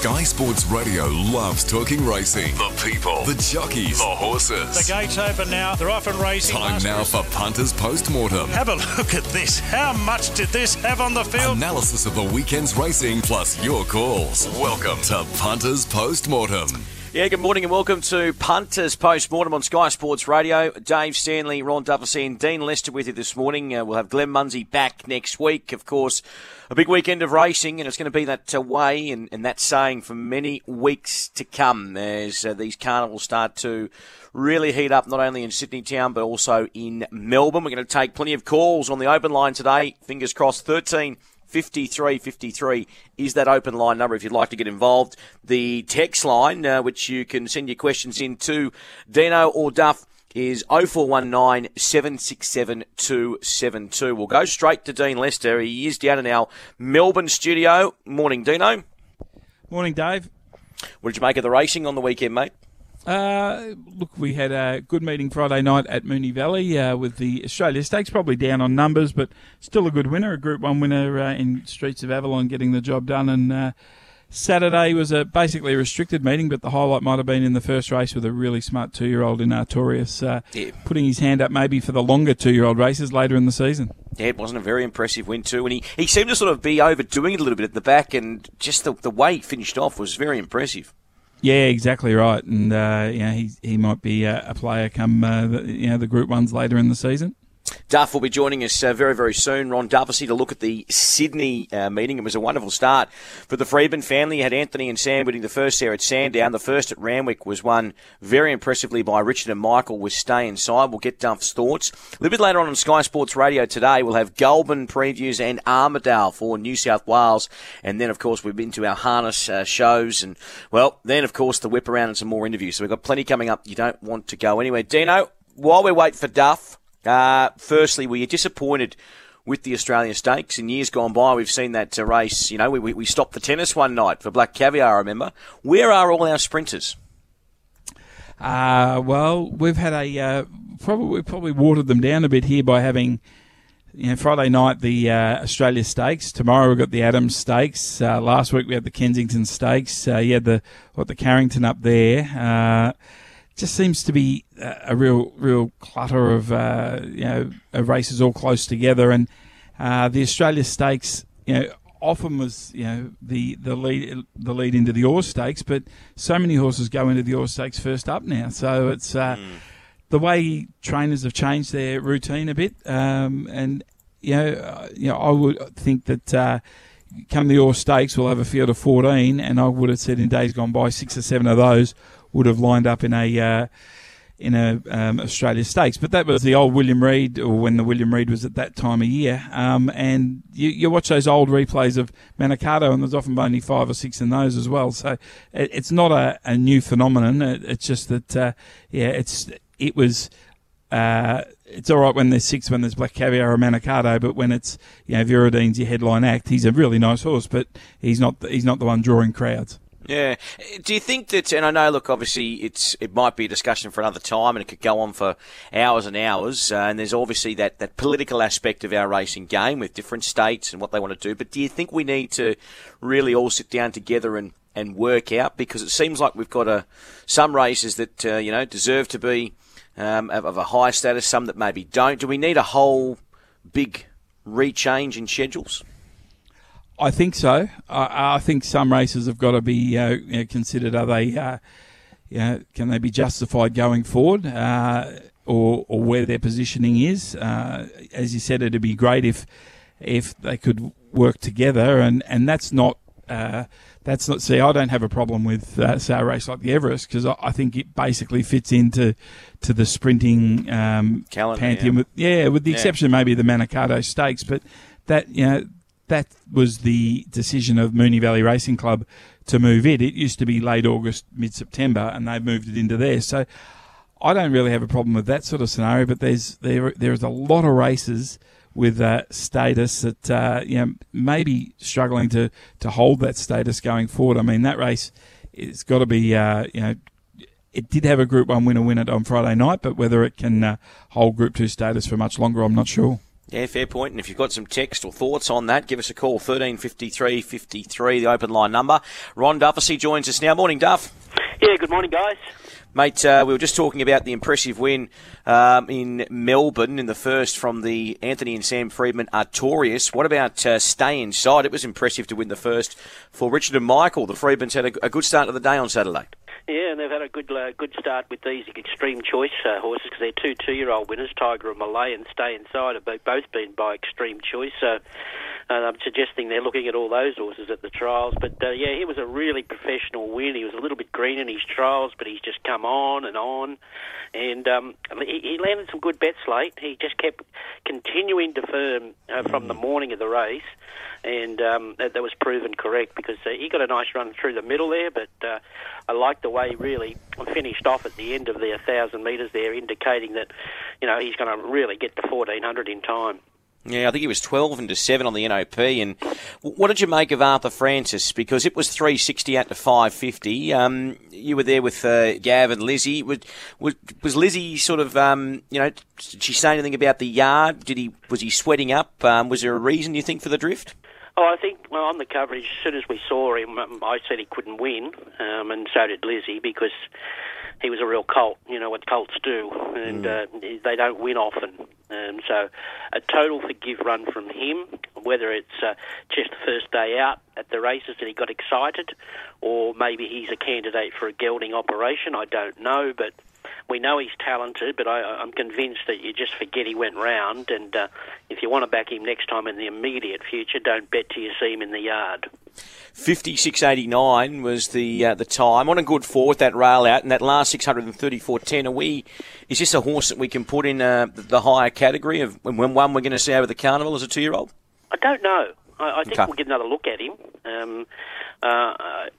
Sky Sports Radio loves talking racing. The people, the jockeys, the horses. The gates open now. They're off and racing. Time now for Punters Postmortem. Have a look at this. How much did this have on the field? Analysis of the weekend's racing plus your calls. Welcome to Punters Postmortem. Yeah, good morning and welcome to Punters Post Mortem on Sky Sports Radio. Dave Stanley, Ron Dufficy, and Dean Lester with you this morning. Uh, we'll have Glenn Munsey back next week. Of course, a big weekend of racing, and it's going to be that uh, way and, and that saying for many weeks to come as uh, these carnivals start to really heat up, not only in Sydney town but also in Melbourne. We're going to take plenty of calls on the open line today. Fingers crossed, 13- 5353 is that open line number if you'd like to get involved. The text line, uh, which you can send your questions in to Dino or Duff, is 0419 767 272. We'll go straight to Dean Lester. He is down in our Melbourne studio. Morning, Dino. Morning, Dave. What did you make of the racing on the weekend, mate? Uh, look, we had a good meeting Friday night at Moonee Valley uh, with the Australia Stakes, probably down on numbers, but still a good winner, a Group 1 winner uh, in Streets of Avalon getting the job done. And uh, Saturday was a basically a restricted meeting, but the highlight might have been in the first race with a really smart two year old in Artorius, uh, Yeah. putting his hand up maybe for the longer two year old races later in the season. Yeah, it wasn't a very impressive win too, and he, he seemed to sort of be overdoing it a little bit at the back, and just the, the way he finished off was very impressive. Yeah, exactly right. And, uh, yeah, he, he might be uh, a player come, uh, the, you know, the Group 1s later in the season. Duff will be joining us uh, very, very soon. Ron Dufficy to look at the Sydney uh, meeting. It was a wonderful start for the Freedman family. You had Anthony and Sam winning the first there at Sandown. The first at Randwick was won very impressively by Richard and Michael with Stay Inside. We'll get Duff's thoughts. A little bit later on on Sky Sports Radio today, we'll have Goulburn previews and Armidale for New South Wales. And then, of course, we've been to our harness uh, shows. And, well, then, of course, the whip around and some more interviews. So we've got plenty coming up. You don't want to go anywhere. Dino, while we wait for Duff, uh, firstly, were you disappointed with the Australian Stakes? In years gone by, we've seen that uh, race. You know, we, we, we stopped the tennis one night for Black Caviar, I remember. Where are all our sprinters? Uh, well, we've had a uh, probably probably watered them down a bit here by having you know Friday night the uh, Australia Stakes. Tomorrow we've got the Adams Stakes. Uh, last week we had the Kensington Stakes. Uh, you had the what the Carrington up there. Just seems to be a, real real clutter of uh, you know races all close together, and uh, the Australia Stakes. You know, often was you know the the lead the lead into the Oar Stakes, but so many horses go into the Oar Stakes first up now. So it's uh, the way trainers have changed their routine a bit, um, and you know uh, you know I would think that. Uh, Come the Oar Stakes, we'll have a field of 14, and I would have said in days gone by, six or seven of those would have lined up in a uh, in a um, Australia Stakes. But that was the old William Reid, or when the William Reid was at that time of year. Um, and you, you watch those old replays of Manikato, and there's often only five or six in those as well. So it, it's not a, a new phenomenon. It, it's just that, uh, yeah, it's it was. Uh, it's all right when there's six, when there's Black Caviar or Manikato, but when it's you know Viridine's your headline act, he's a really nice horse, but he's not he's not the one drawing crowds. Yeah. Do you think that, and I know, look, obviously it's it might be a discussion for another time and it could go on for hours and hours, uh, and there's obviously that, that political aspect of our racing game with different states and what they want to do, but do you think we need to really all sit down together and, and work out? Because it seems like we've got a, some races that, uh, you know, deserve to be um, of, of a high status, some that maybe don't. Do we need a whole big rechange in schedules? I think so. I, I think some races have got to be uh, you know, considered. Are they, uh, you know, can they be justified going forward, uh, or or where their positioning is? Uh, as you said, it'd be great if if they could work together, and and that's not. Uh, that's not. See, I don't have a problem with uh, say a race like the Everest because I, I think it basically fits into to the sprinting um, Calendar, pantheon. yeah. With, yeah, with the Yeah. exception maybe of the Manikato Stakes, but that you know that was the decision of Moonee Valley Racing Club to move it. It used to be late August, mid September, and they've moved it into there. So I don't really have a problem with that sort of scenario. But there's there there's a lot of races with uh, status that uh, you know maybe struggling to to hold that status going forward. I mean that race it's got to be uh, you know. It did have a Group One winner win it on Friday night, but whether it can uh, hold Group Two status for much longer, I'm not sure. Yeah, fair point. And if you've got some text or thoughts on that, give us a call. 1353 53, the open line number. Ron Dufficy joins us now. Morning, Duff. Yeah, good morning, guys. Mate, uh, we were just talking about the impressive win um, in Melbourne in the first from the Anthony and Sam Freedman Artorius. What about uh, stay inside? It was impressive to win the first for Richard and Michael. The Freedmans had a, a good start to the day on Saturday. Yeah, and they've had a good uh, good start with these extreme choice uh, horses because they're two two year old winners, Tiger and Malay, and Stay Inside have both been by extreme choice. So uh, I'm suggesting they're looking at all those horses at the trials. But uh, yeah, he was a really professional win. He was a little bit green in his trials, but he's just come on and on. And um, he, he landed some good bets late. He just kept continuing to firm uh, from the morning of the race and um, that, that, was proven correct because uh, he got a nice run through the middle there. But uh, I like the way he really finished off at the end of the 1,000 metres there, indicating that you know he's going to really get to 1,400 in time. Yeah, I think he was 12 and to 7 on the NOP. And what did you make of Arthur Francis? Because it was 360 out to 550. Um, you were there with uh, Gav and Lizzie. Was, was, was Lizzie sort of, um, you know, did she say anything about the yard? Did he Was he sweating up? Um, was there a reason, you think, for the drift? Oh, I think well, on the coverage, as soon as we saw him, um, I said he couldn't win, um, and so did Lizzie because he was a real colt. You know what colts do, and mm. uh, they don't win often. Um, so, a total forgive run from him. Whether it's uh, just the first day out at the races that he got excited, or maybe he's a candidate for a gelding operation, I don't know. But we know he's talented, but I, am convinced that you just forget he went round. And uh, if you want to back him next time in the immediate future, don't bet till you see him in the yard. 56.89 was the uh, the time on a good four with that rail out and that last 634.10. Are we? Is this a horse that we can put in uh, the higher category of when one we're going to see over the carnival as a two year old? I don't know. I, I think okay. we'll get another look at him. Um, uh,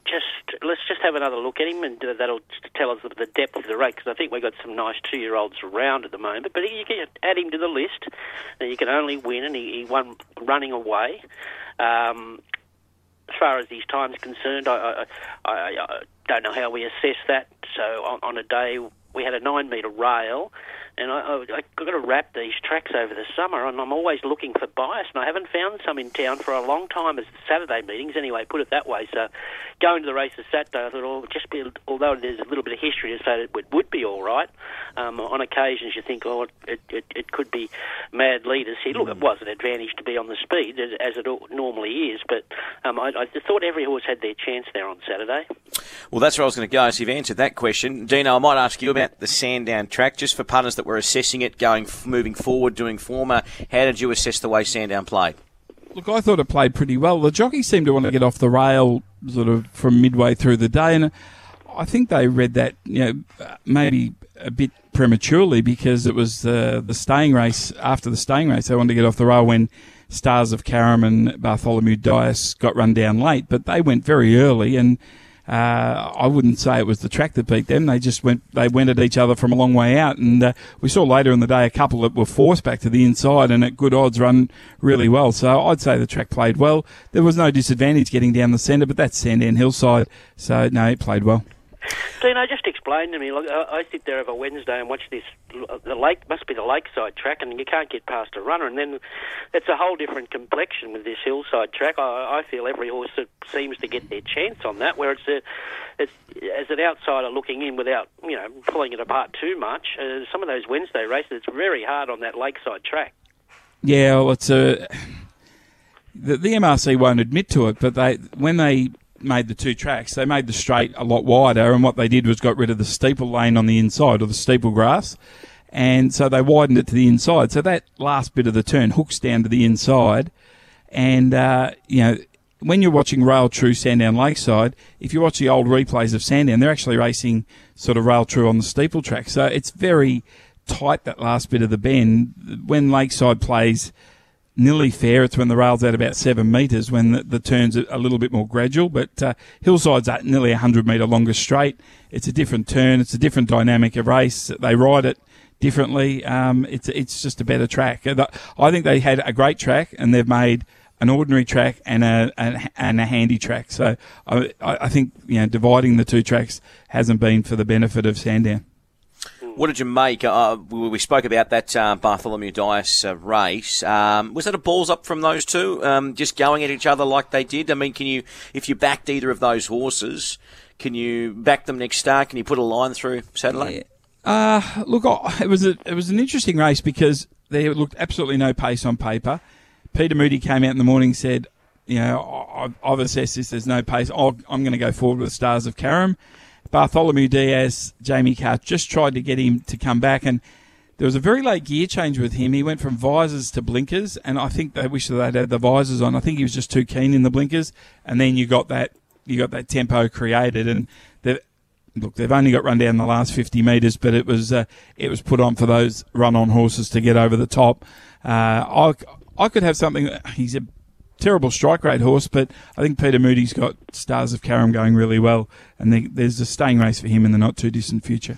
just let's just have another look at him, and uh, that'll tell us the depth of the rate. Because I think we've got some nice two-year-olds around at the moment. But you can add him to the list, and you can only win, and he, he won running away. Um, as far as his time's concerned, I, I, I, I don't know how we assess that. So on, on a day we had a nine metre rail and I, I, I got to wrap these tracks over the summer, and I'm always looking for bias, and I haven't found some in town for a long time as Saturday meetings. Anyway, put it that way. So, going to the races Saturday, I thought, oh, just be, although there's a little bit of history to say that it would be all right. Um, on occasions, you think, oh, it, it, it could be mad leaders here. Look, it was an advantage to be on the speed as, as it normally is, but um, I, I thought every horse had their chance there on Saturday. Well, that's where I was going to go. So you've answered that question, Dino. I might ask you about the Sandown track, just for punters that were assessing it, going moving forward, doing former. How did you assess the way Sandown played? Look, I thought it played pretty well. The jockeys seemed to want to get off the rail sort of from midway through the day, and I think they read that you know maybe a bit prematurely because it was uh, the staying race after the staying race. They wanted to get off the rail when Stars of Carrum and Bartholomew Dias got run down late, but they went very early and uh, I wouldn't say it was the track that beat them. They just went they went at each other from a long way out, and uh, we saw later in the day a couple that were forced back to the inside and at good odds run really well. So I'd say the track played well. There was no disadvantage getting down the centre, but that's Sandown Hillside, so no, it played well. Dino, just explain to me. Look, I sit there over Wednesday and watch this. The lake must be the lakeside track, and you can't get past a runner. And then it's a whole different complexion with this hillside track. I, I feel every horse seems to get their chance on that. Where it's, a, it's as an outsider looking in without you know pulling it apart too much. Uh, some of those Wednesday races, it's very hard on that lakeside track. Yeah, well, it's a. The, the MRC won't admit to it, but they when they made the two tracks, they made the straight a lot wider, and what they did was got rid of the steeple lane on the inside or the steeple grass, and so they widened it to the inside. So that last bit of the turn hooks down to the inside, and uh, you know when you're watching Rail True Sandown Lakeside, if you watch the old replays of Sandown, they're actually racing sort of Rail True on the steeple track. So it's very tight that last bit of the bend. When Lakeside plays nearly fair. It's when the rail's at about seven metres when the, the turn's are a little bit more gradual. But uh, Hillside's at nearly a 100 metre longer straight. It's a different turn. It's a different dynamic of race. They ride it differently. Um, it's it's just a better track. I think they had a great track and they've made an ordinary track and a, a and a handy track. So I, I think you know dividing the two tracks hasn't been for the benefit of Sandown. What did you make? Uh, we, we, spoke about that uh, Bartholomew Dias uh, race. Um, was that a balls up from those two, um, just going at each other like they did? I mean, can you, if you backed either of those horses, can you back them next start? Can you put a line through Saturday? Yeah. Uh, look, it was a, it was an interesting race because there looked absolutely no pace on paper. Peter Moody came out in the morning and said, you know, I've assessed this. There's no pace. i am going to go forward with Stars of Carrum. Bartholomew Diaz, Jamie Kah just tried to get him to come back, and there was a very late gear change with him. He went from visors to blinkers, and I think they wish that they'd had the visors on. I think he was just too keen in the blinkers, and then you got that you got that tempo created, and look, they've only got run down the last 50 metres, but it was uh, it was put on for those run on horses to get over the top. Uh, I I could have something. He's a terrible strike rate horse, but I think Peter Moody's got Stars of Carrum going really well, and there's a staying race for him in the not too distant future.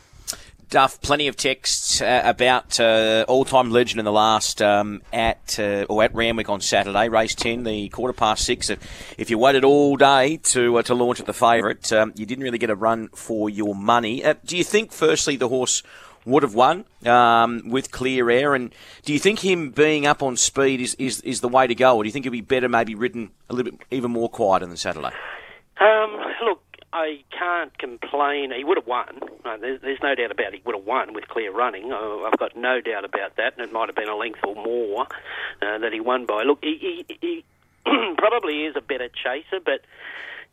Duff, plenty of texts uh, about uh, all-time legend in the last um, at uh, or at Randwick on Saturday, race ten, the quarter past six. If, if you waited all day to uh, to launch at the favourite, um, you didn't really get a run for your money. Uh, do you think, firstly, the horse would have won um, with clear air. And do you think him being up on speed is, is, is the way to go, or do you think it'd be better maybe ridden a little bit even more quieter than Saturday? Um, look, I can't complain. He would have won. there's, there's, no doubt about it. He would have won with clear running. I've got no doubt about that. And it might have been a length or more uh, that he won by. Look, he, he, he probably is a better chaser, but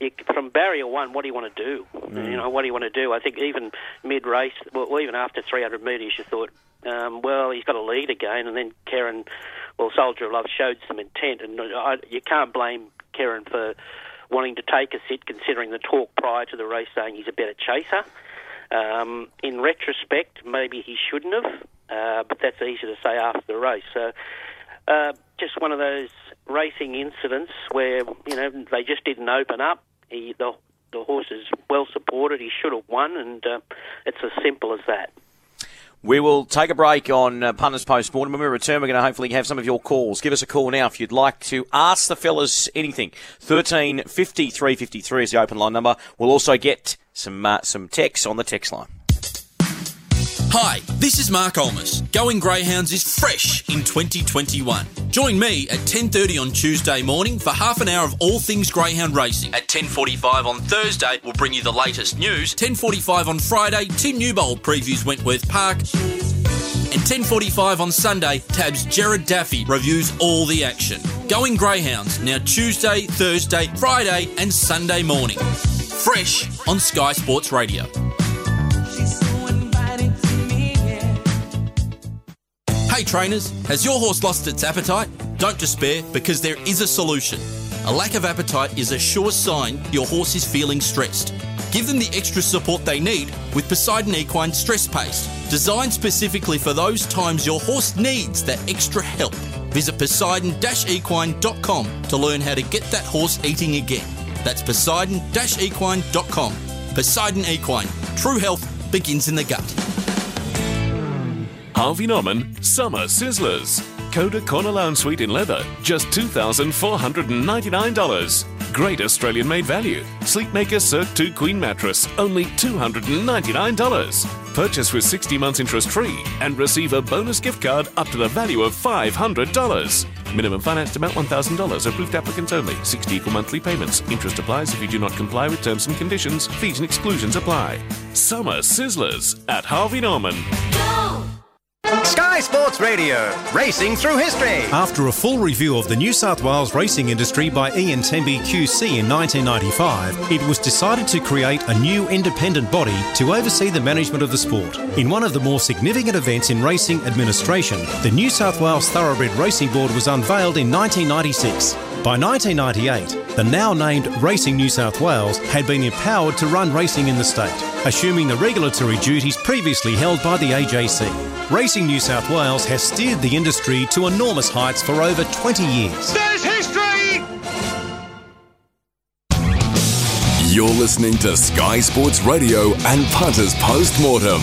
you, from barrier one, what do you want to do? Mm. You know, what do you want to do? I think even mid race, well, even after 300 metres, you thought, um, well, he's got a lead again, and then Kerrin, well, Soldier of Love showed some intent, and I, you can't blame Kerrin for wanting to take a sit, considering the talk prior to the race saying he's a better chaser. Um, in retrospect, maybe he shouldn't have, uh, but that's easy to say after the race. So, uh, just one of those racing incidents where you know they just didn't open up. He, the the horse is well supported. He should have won, and uh, it's as simple as that. We will take a break on uh, Punters Post Mortem. When we return, we're going to hopefully have some of your calls. Give us a call now if you'd like to ask the fellas anything. 13 50 353 is the open line number. We'll also get some, uh, some text on the text line. Hi, this is Mark Olmos. Going Greyhounds is fresh in 2021. Join me at 10:30 on Tuesday morning for half an hour of all things greyhound racing. At 10:45 on Thursday, we'll bring you the latest news. 10:45 on Friday, Tim Newbold previews Wentworth Park. And 10:45 on Sunday, Tab's Jared Daffy reviews all the action. Going Greyhounds now Tuesday, Thursday, Friday, and Sunday morning. Fresh on Sky Sports Radio. Hey trainers, has your horse lost its appetite? Don't despair because there is a solution. A lack of appetite is a sure sign your horse is feeling stressed. Give them the extra support they need with Poseidon Equine Stress Paste, designed specifically for those times your horse needs that extra help. Visit poseidon-equine.com to learn how to get that horse eating again. That's poseidon-equine.com. Poseidon Equine. True health begins in the gut. Harvey Norman Summer Sizzlers. Coda Corner Lounge Suite in leather, just $2,499. Great Australian made value. Sleepmaker Cirque 2 Queen mattress, only $299. Purchase with 60 months interest free and receive a bonus gift card up to the value of $500. Minimum financed amount $1,000. Approved applicants only. 60 equal monthly payments. Interest applies if you do not comply with terms and conditions. Fees and exclusions apply. Summer Sizzlers at Harvey Norman. Sky Sports Radio, racing through history. After a full review of the New South Wales racing industry by Ian Temby QC in 1995, it was decided to create a new independent body to oversee the management of the sport. In one of the more significant events in racing administration, the New South Wales Thoroughbred Racing Board was unveiled in 1996. By 1998, the now named Racing New South Wales had been empowered to run racing in the state, assuming the regulatory duties previously held by the AJC. Racing New South Wales has steered the industry to enormous heights for over 20 years. There's history! You're listening to Sky Sports Radio and Punters Post Mortem.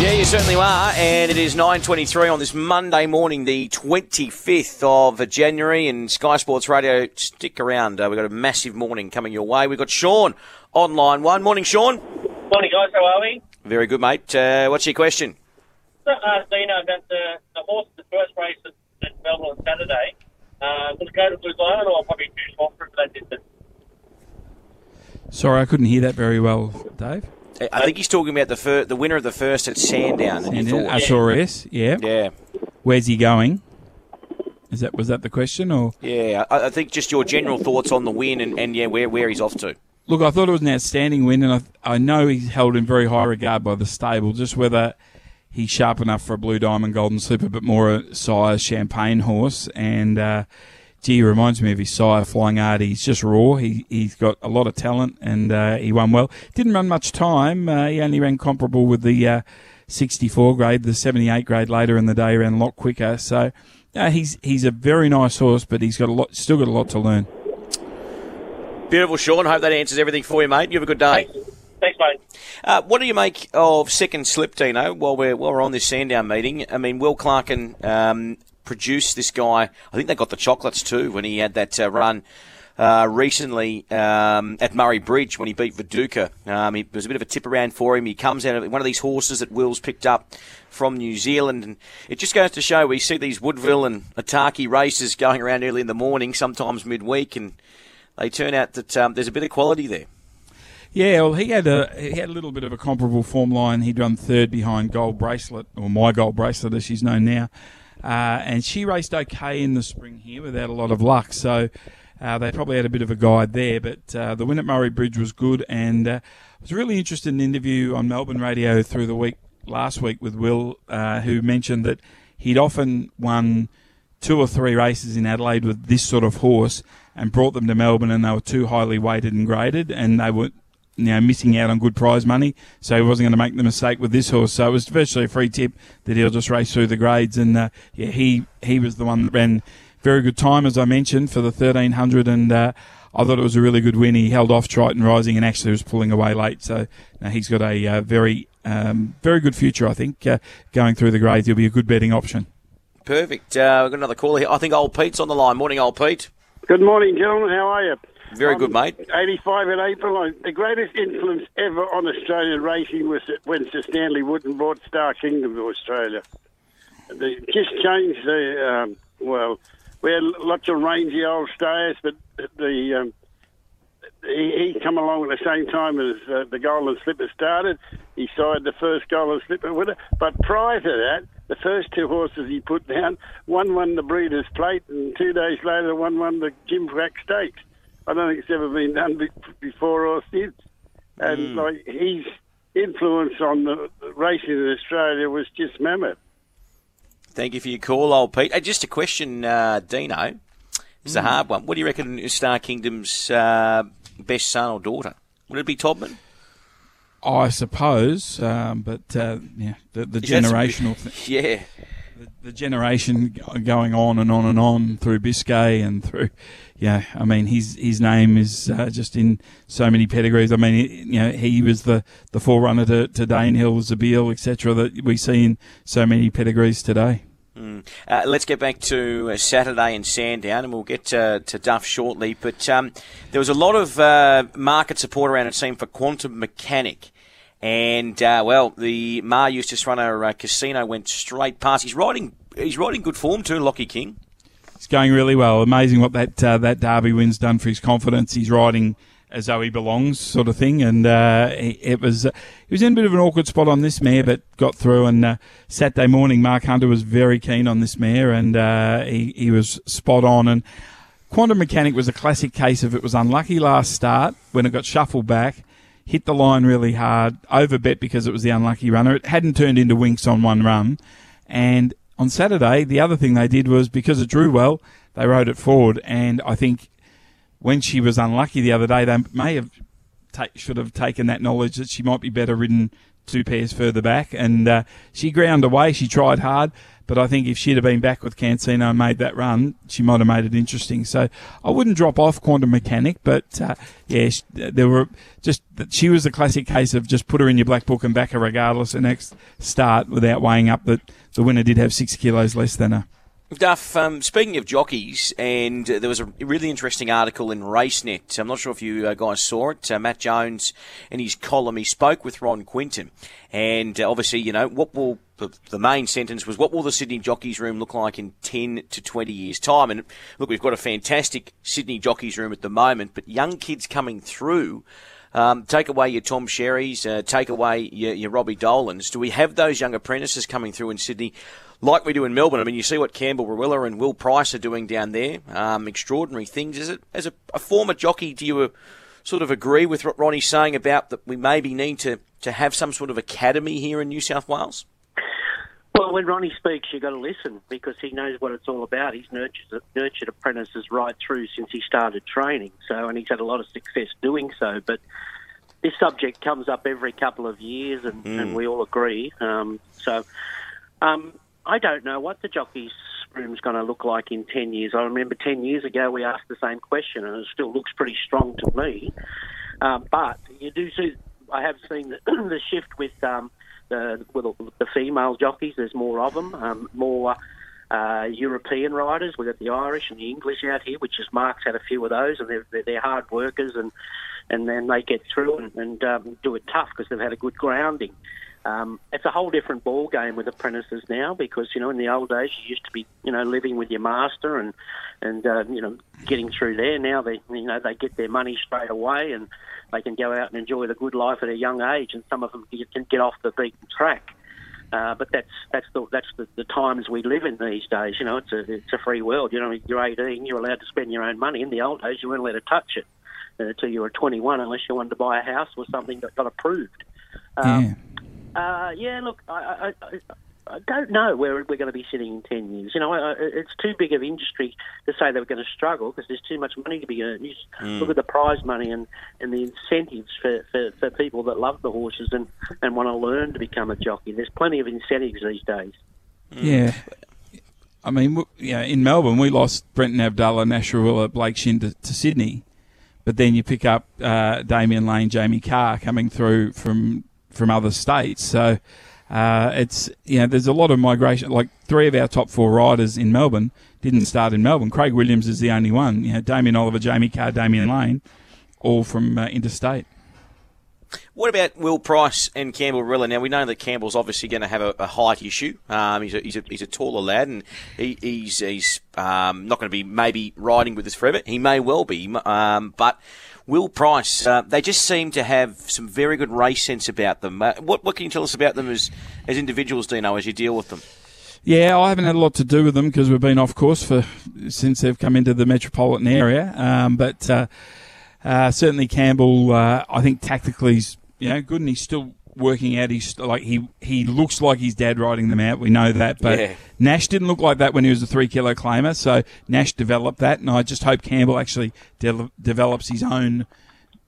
Yeah, you certainly are, and it is 9.23 on this Monday morning, the 25th of January, and Sky Sports Radio, stick around. Uh, we've got a massive morning coming your way. We've got Sean on line one. Morning, Sean. Morning, guys. How are we? Very good, mate. Uh, what's your question? So, uh, Dino, about the, the horse, the first race at, at Melbourne on Saturday. Uh, will it go to Blue Diamond or probably too small for that distance? Sorry, I couldn't hear that very well, Dave. I think he's talking about the fir- the winner of the first at Sandown. and your Sandown, thoughts. Azores, yeah. Yeah, Where's he going? Is that was that the question or? yeah. I, I think just your general thoughts on the win and, and yeah, where where he's off to. Look, I thought it was an outstanding win, and I, I know he's held in very high regard by the stable. Just whether he's sharp enough for a Blue Diamond Golden Slipper, but more a sire Champagne horse. And uh, gee, reminds me of his sire Flying Artie. He's just raw. He he's got a lot of talent, and uh, he won well. Didn't run much time. Uh, he only ran comparable with the uh, 64 grade. The 78 grade later in the day ran a lot quicker. So. Uh, he's he's a very nice horse, but he's got a lot, still got a lot to learn. Beautiful, Sean. Hope that answers everything for you, mate. You have a good day. Thanks, mate. Uh, what do you make of second slip, Dino? While we're while we're on this Sandown meeting, I mean, Will Clarken um, produced this guy. I think they got the chocolates too when he had that uh, run. Uh, recently um, at Murray Bridge when he beat Viduka. Um, it was a bit of a tip around for him. He comes out of one of these horses that Will's picked up from New Zealand, and it just goes to show we see these Woodville and Otaki races going around early in the morning, sometimes midweek, and they turn out that um, there's a bit of quality there. Yeah, well, he had a he had a little bit of a comparable form line. He'd run third behind Gold Bracelet, or My Gold Bracelet, as she's known now, uh, and she raced okay in the spring here without a lot of luck. So uh, they probably had a bit of a guide there. But uh, the win at Murray Bridge was good, and uh, I was really interested in an interview on Melbourne radio through the week last week with Will, uh, who mentioned that he'd often won two or three races in Adelaide with this sort of horse and brought them to Melbourne, and they were too highly weighted and graded, and they were you know, missing out on good prize money, so he wasn't going to make the mistake with this horse. So it was virtually a free tip that he'll just race through the grades, and uh, yeah, he he was the one that ran very good time as I mentioned for the thirteen hundred, and uh, I thought it was a really good win. He held off Triton Rising and actually was pulling away late, so now he's got a uh, very um, very good future, I think, uh, going through the grades. He'll be a good betting option. Perfect. Uh, we've got another call here. I think old Pete's on the line. Morning, old Pete. Good morning, gentlemen. How are you? Very I'm good, mate. 85 in April. I- The greatest influence ever on Australian racing was when Sir Stanley Wootton brought Star Kingdom to Australia. They just changed the, um, well, we had lots of rangy old stayers, but the um, he, he come along at the same time as uh, the Golden Slipper started. He signed the first Golden Slipper winner. But prior to that, the first two horses he put down, one won the Breeders' Plate, and two days later, one won the Gimcrack Stakes. I don't think it's ever been done be- before or since. And like his influence on the racing in Australia was just mammoth. Thank you for your call, old Pete. Uh, just a question, uh, Dino. It's a hard one. What do you reckon is Star Kingdom's uh, best son or daughter? Would it be Todman? I suppose, um, but uh, yeah, the, the generational thing. Yeah. the, the generation going on and on and on through Biscay and through, yeah. I mean, his his name is uh, just in so many pedigrees. I mean, you know, he was the, the forerunner to, to Danehill, Zabeel, etc. That we see in so many pedigrees today. Uh, let's get back to uh, Saturday in Sandown, and we'll get uh, to Duff shortly. But um, there was a lot of uh, market support around it seemed for Quantum Mechanic. And uh, well, the Maher Eustace runner uh, Casino went straight past. He's riding. He's riding good form too, Lockie King. It's going really well. Amazing what that that Derby win's done for his confidence. He's riding as though he belongs, sort of thing. And uh, it was he was in a bit of an awkward spot on this mare, but got through. And uh, Saturday morning, Mark Hunter was very keen on this mare, and uh, he he was spot on. And Quantum Mechanic was a classic case of it was unlucky last start when it got shuffled back. Hit the line really hard, overbet because it was the unlucky runner. It hadn't turned into winks on one run. And on Saturday, the other thing they did was because it drew well, they rode it forward. And I think when she was unlucky the other day, they may have ta- should have taken that knowledge that she might be better ridden two pairs further back. And uh, she ground away. She tried hard, but I think if she'd have been back with Cancino and made that run, she might have made it interesting. So I wouldn't drop off Quantum Mechanic, but uh, yeah, sh- there were just she was the classic case of just put her in your black book and back her regardless the next start without weighing up that the winner did have six kilos less than her. Duff, um, speaking of jockeys, and uh, there was a really interesting article in RaceNet. I'm not sure if you uh, guys saw it. Uh, Matt Jones, in his column, he spoke with Ron Quinton. And uh, obviously, you know, what will the, main sentence was, what will the Sydney Jockeys Room look like in 10 to 20 years' time? And look, we've got a fantastic Sydney Jockeys Room at the moment, but young kids coming through. Um, take away your Tom Sherrys, uh, take away your, your Robbie Dolans. Do we have those young apprentices coming through in Sydney like we do in Melbourne. I mean, you see what Campbell Rawiller and Will Price are doing down there. Um, extraordinary things. Is it as a, a, former jockey? Do you uh, sort of agree with what Ronnie's saying about that we maybe need to to have some sort of academy here in New South Wales? Well, when Ronnie speaks, you've got to listen because he knows what it's all about. He's nurtured, nurtured apprentices right through since he started training. So, and he's had a lot of success doing so. But this subject comes up every couple of years, and, mm. and we all agree. Um, so, um, I don't know what the jockeys' room's going to look like in 10 years. I remember 10 years ago we asked the same question, and it still looks pretty strong to me. Um, but you do see, I have seen the, the shift with, um, the, with the female jockeys. There's more of them, um, more uh, European riders. We've got the Irish and the English out here, which is Mark's had a few of those, and they're, they're hard workers, and, and then they get through and, and um, do it tough because they've had a good grounding. Um, it's a whole different ball game with apprentices now because you know in the old days you used to be you know living with your master and and uh, you know getting through there. Now they you know they get their money straight away and they can go out and enjoy the good life at a young age. And some of them can get off the beaten track. Uh, but that's that's the that's the, the times we live in these days. You know, it's a it's a free world. You know, you're 18, you're allowed to spend your own money. In the old days, you weren't allowed to touch it uh, until you were 21, unless you wanted to buy a house or something that got approved. Um, yeah. Uh, yeah, look, I, I, I, I don't know where we're going to be sitting in 10 years. You know, it's too big of industry to say that we're going to struggle because there's too much money to be earned. You mm. look at the prize money and, and the incentives for, for, for people that love the horses and, and want to learn to become a jockey. There's plenty of incentives these days. Mm. Yeah. I mean, yeah, in Melbourne, we lost Brenton Avdulla, Nash Blake Shinn to, to Sydney. But then you pick up uh, Damian Lane, Jamie Kah coming through from from other states. So uh, it's you know there's a lot of migration. Like three of our top four riders in Melbourne didn't start in Melbourne. Craig Williams is the only one. You know Damien Oliver, Jamie Kah, Damian Lane, all from uh, interstate. What about Will Price and Campbell Rawiller? Now we know that Campbell's obviously going to have a, a height issue. Um, he's, a, he's, a, he's a taller lad, and he, he's he's um, not going to be maybe riding with us forever. He may well be, um, but Will Price, uh, they just seem to have some very good race sense about them. Uh, what, what can you tell us about them as, as individuals, Dino, as you deal with them? Yeah, I haven't had a lot to do with them because we've been off course for since they've come into the metropolitan area. Um, but uh, uh certainly Campbell, uh, I think tactically, he's you know good, and he's still working out. He's like he he looks like his dad riding them out. We know that, but yeah. Nash didn't look like that when he was a three kilo claimer. So Nash developed that, and I just hope Campbell actually de- develops his own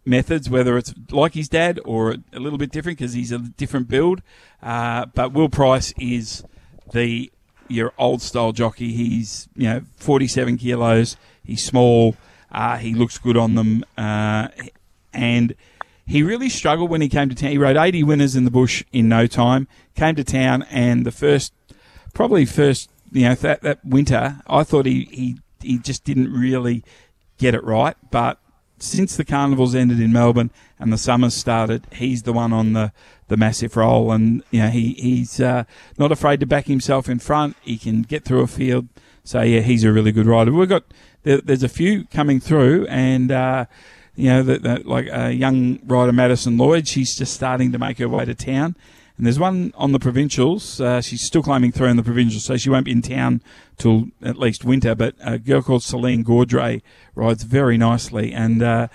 methods, whether it's like his dad or a little bit different because he's a different build. Uh, but Will Price is the your old style jockey. He's you know 47 kilos. He's small. Uh, he looks good on them, uh, and he really struggled when he came to town. He rode 80 winners in the bush in no time. Came to town, and the first, probably first, you know, that that winter, I thought he he he just didn't really get it right. But since the carnivals ended in Melbourne and the summers started, he's the one on the, the massive roll, and you know he he's uh, not afraid to back himself in front. He can get through a field. So yeah, he's a really good rider. We've got there, there's a few coming through, and uh, you know, that, that like a young rider, Madison Lloyd, she's just starting to make her way to town. And there's one on the provincials. Uh, she's still climbing through on the provincials, so she won't be in town till at least winter. But a girl called Celine Gaudray rides very nicely, and uh,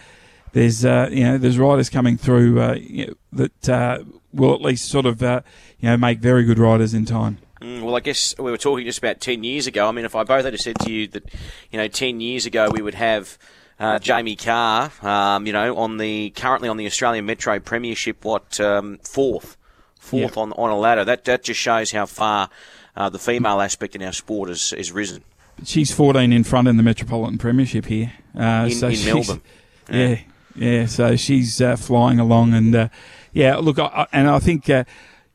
there's uh, you know there's riders coming through uh, you know, that uh, will at least sort of uh, you know make very good riders in time. Mm, well, I guess we were talking just about ten years ago. I mean, if I both had said to you that you know ten years ago we would have uh, Jamie Kah, um, you know, on the currently on the Australian Metro Premiership, what um, fourth, fourth yep. on on a ladder. That that just shows how far uh, the female aspect in our sport has, has risen. She's 14 in front in the Metropolitan Premiership here. Uh, in, so in Melbourne. Yeah. yeah, yeah. So she's uh, flying along, and uh, yeah, look, I, and I think uh,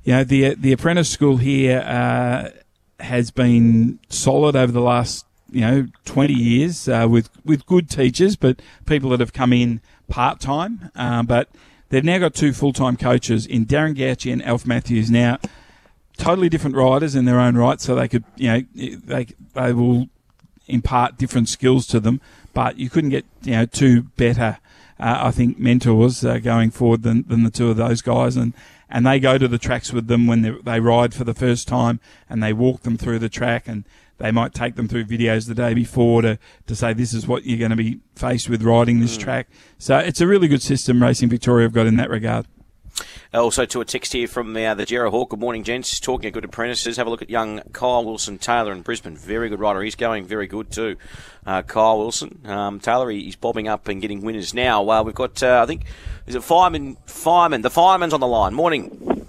you know the the apprentice school here has been solid over the last you know 20 years uh, with with good teachers, but people that have come in part time. Uh, but they've now got two full time coaches in Darren Gauci and Alf Matthews. Now, totally different riders in their own right, so they could you know they they will impart different skills to them. But you couldn't get you know two better. Uh, I think mentors uh, going forward than, than the two of those guys, and and they go to the tracks with them when they, they ride for the first time, and they walk them through the track, and they might take them through videos the day before to, to say this is what you're going to be faced with riding this mm. track. So it's a really good system Racing Victoria have got in that regard. Also to a text here from uh, the Gerra Hawk. Good morning, gents. Talking of good apprentices, have a look at young Kyle Wilson Taylor in Brisbane. Very good rider. He's going very good too. Uh, Kyle Wilson um, Taylor. He's bobbing up and getting winners now. Uh, we've got, uh, I think, is it Fireman? Fireman. The fireman's on the line. Morning.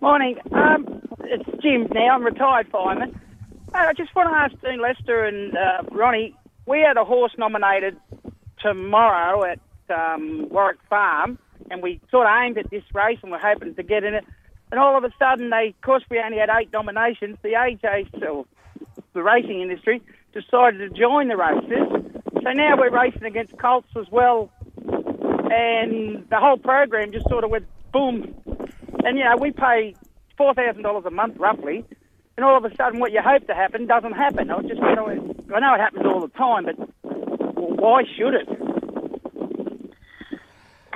Morning. Um, it's Jim now. I'm retired fireman. I just want to ask Dean Lester and uh, Ronnie. We had a horse nominated tomorrow at um, Warwick Farm and we sort of aimed at this race and we're hoping to get in it. And all of a sudden, they, of course, we only had eight nominations. The AJ, or the racing industry, decided to join the races. So now we're racing against Colts as well, and the whole program just sort of went boom. And you know, we pay four thousand dollars a month roughly, and all of a sudden, what you hope to happen doesn't happen. I just, you know, I know it happens all the time, but why should it?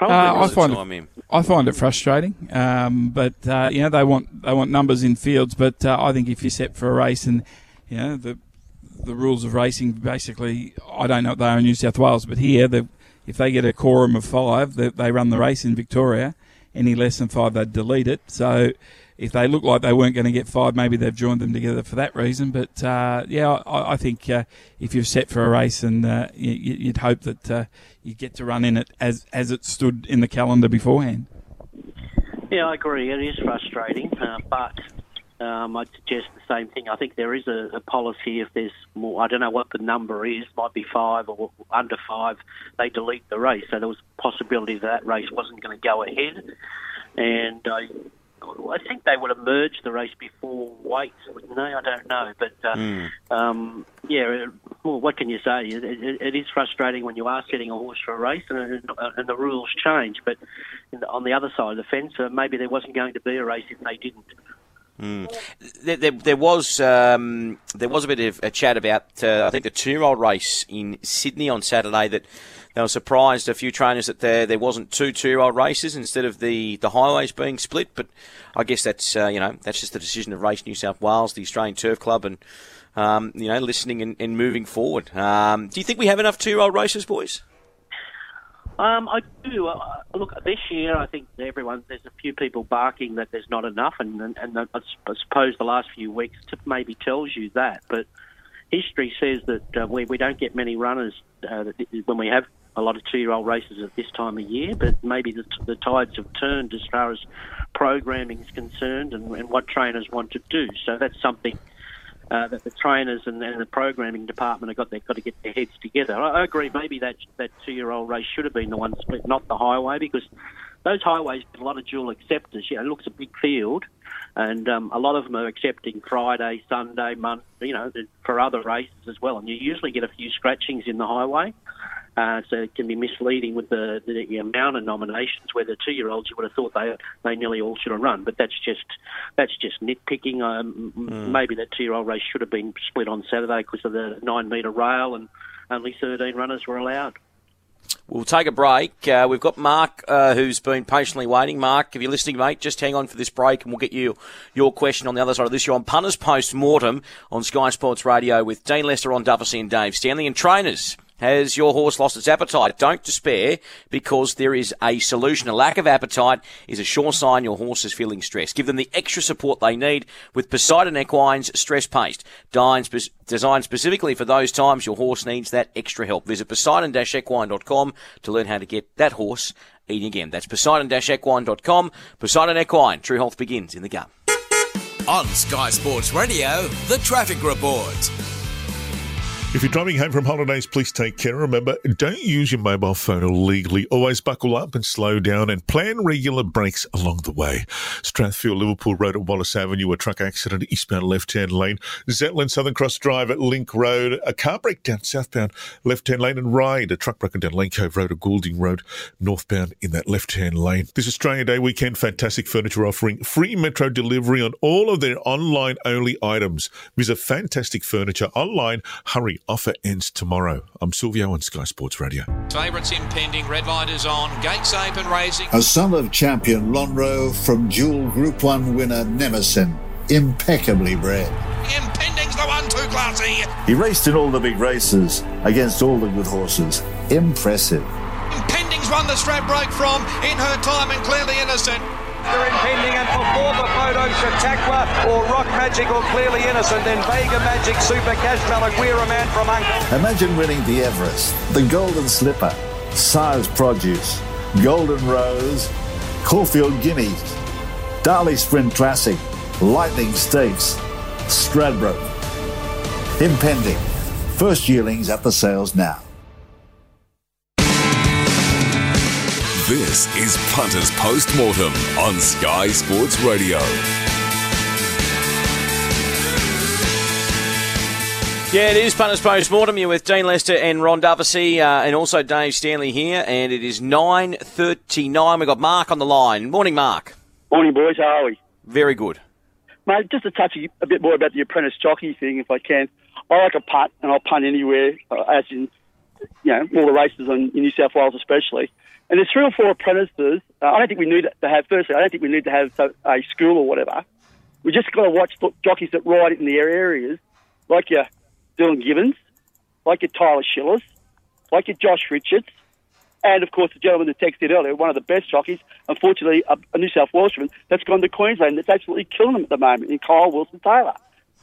Uh, I find it, I find it frustrating, um, but uh, you know they want they want numbers in fields. But uh, I think if you're set for a race and you know the the rules of racing, basically, I don't know what they are in New South Wales, but here, if they get a quorum of five, they, they run the race in Victoria. Any less than five, they'd delete it. So if they look like they weren't going to get five, maybe they've joined them together for that reason. But uh, yeah, I, I think uh, if you're set for a race, and uh, you, would hope that uh, you get to run in it as as it stood in the calendar beforehand. Yeah, I agree. It is frustrating, uh, but um, I'd suggest the same thing. I think there is a, a, policy if there's more, I don't know what the number is, might be five or under five, they delete the race. So there was a possibility that that race wasn't going to go ahead. And I I think they would have merged the race before weights, wouldn't they? I don't know, but uh, mm. um, yeah. Well, what can you say? It, it, it is frustrating when you are setting a horse for a race and, and the rules change. But on the other side of the fence, uh, maybe there wasn't going to be a race if they didn't. Mm. There, there, there, was um, there was a bit of a chat about uh, I think the two year old race in Sydney on Saturday that they were surprised a few trainers that there there wasn't two two year old races instead of the, the highways being split. But I guess that's uh, you know that's just the decision of Race New South Wales, the Australian Turf Club, and um, you know listening and, and moving forward. Um, do you think we have enough two year old races, boys? Um, I do. Uh, look, this year I think everyone there's a few people barking that there's not enough, and and, and I suppose the last few weeks maybe tells you that. But history says that uh, we we don't get many runners uh, when we have a lot of two-year-old races at this time of year, but maybe the, the tides have turned as far as programming is concerned and, and what trainers want to do. So that's something uh, that the trainers and, and, the programming department have got, they've got to get their heads together. I, I agree. Maybe that that two-year-old race should have been the one split, not the highway, because those highways have a lot of dual acceptors. It looks a big field, and um, a lot of them are accepting Friday, Sunday, month, you know, for other races as well. And you usually get a few scratchings in the highway. Uh, so it can be misleading with the, the, amount of nominations. Where the two-year-olds, you would have thought they they nearly all should have run, but that's just that's just nitpicking. Um, mm. Maybe that two-year-old race should have been split on Saturday because of the nine-metre rail, and only 13 runners were allowed. We'll take a break. Uh, we've got Mark, uh, who's been patiently waiting. Mark, if you're listening, mate, just hang on for this break, and we'll get you your question on the other side of this. You're on Punters Post Mortem on Sky Sports Radio with Dean Lester on Dufficy and Dave Stanley and trainers. Has your horse lost its appetite? Don't despair because there is a solution. A lack of appetite is a sure sign your horse is feeling stressed. Give them the extra support they need with Poseidon Equine's Stress Paste. Designed specifically for those times your horse needs that extra help. Visit poseidon-equine.com to learn how to get that horse eating again. That's poseidon-equine.com. Poseidon Equine. True health begins in the gut. On Sky Sports Radio, the Traffic Report. If you're driving home from holidays, please take care. Remember, don't use your mobile phone illegally. Always buckle up and slow down and plan regular breaks along the way. Strathfield, Liverpool Road at Wallace Avenue, a truck accident, eastbound left hand lane. Zetland, Southern Cross Drive at Link Road, a car breakdown southbound left hand lane. And Ryde, a truck broken down Lane Cove Road at Goulding Road, northbound in that left hand lane. This Australia Day weekend, Fantastic Furniture offering free metro delivery on all of their online only items. Visit Fantastic Furniture online. Hurry offer ends tomorrow. I'm Silvio on Sky Sports Radio. Favourites impending, red light is on, gates open, racing. A son of champion Lonhro from dual Group 1 winner Nemesin, impeccably bred. Impending's the one too classy. He raced in all the big races against all the good horses. Impressive. Impending's won the Stradbroke from in her time and clearly innocent. Impending and for the photo Chautauqua or Rock Magic or Clearly Innocent, then Vega Magic, Super Cash Malaguira Man from Uncle. Imagine winning the Everest, the Golden Slipper, Sire's Produce, Golden Rose, Caulfield Guineas, Darley Sprint Classic, Lightning Stakes, Stradbroke. Impending. First yearlings at the sales now. This is Punter's Postmortem on Sky Sports Radio. Yeah, it is Punters Post Mortem. You're with Dean Lester and Ron Dufficy, uh, and also Dave Stanley here. And it is nine thirty-nine. We've got Mark on the line. Morning, Mark. Morning, boys. How are we? Very good, mate. Just to touch a bit more about the apprentice jockey thing, if I can. I like a punt, and I'll punt anywhere, uh, as in, you know, all the races in, in New South Wales, especially. And there's three or four apprentices. Uh, I don't think we need to have. Firstly, I don't think we need to have a school or whatever. We just got to watch jockeys that ride in the areas, like your Dylan Gibbons, like your Tyler Schillers, like your Josh Richards, and of course the gentleman that texted earlier, one of the best jockeys, unfortunately a, a New South Welshman that's gone to Queensland that's absolutely killing them at the moment in Kyle Wilson Taylor.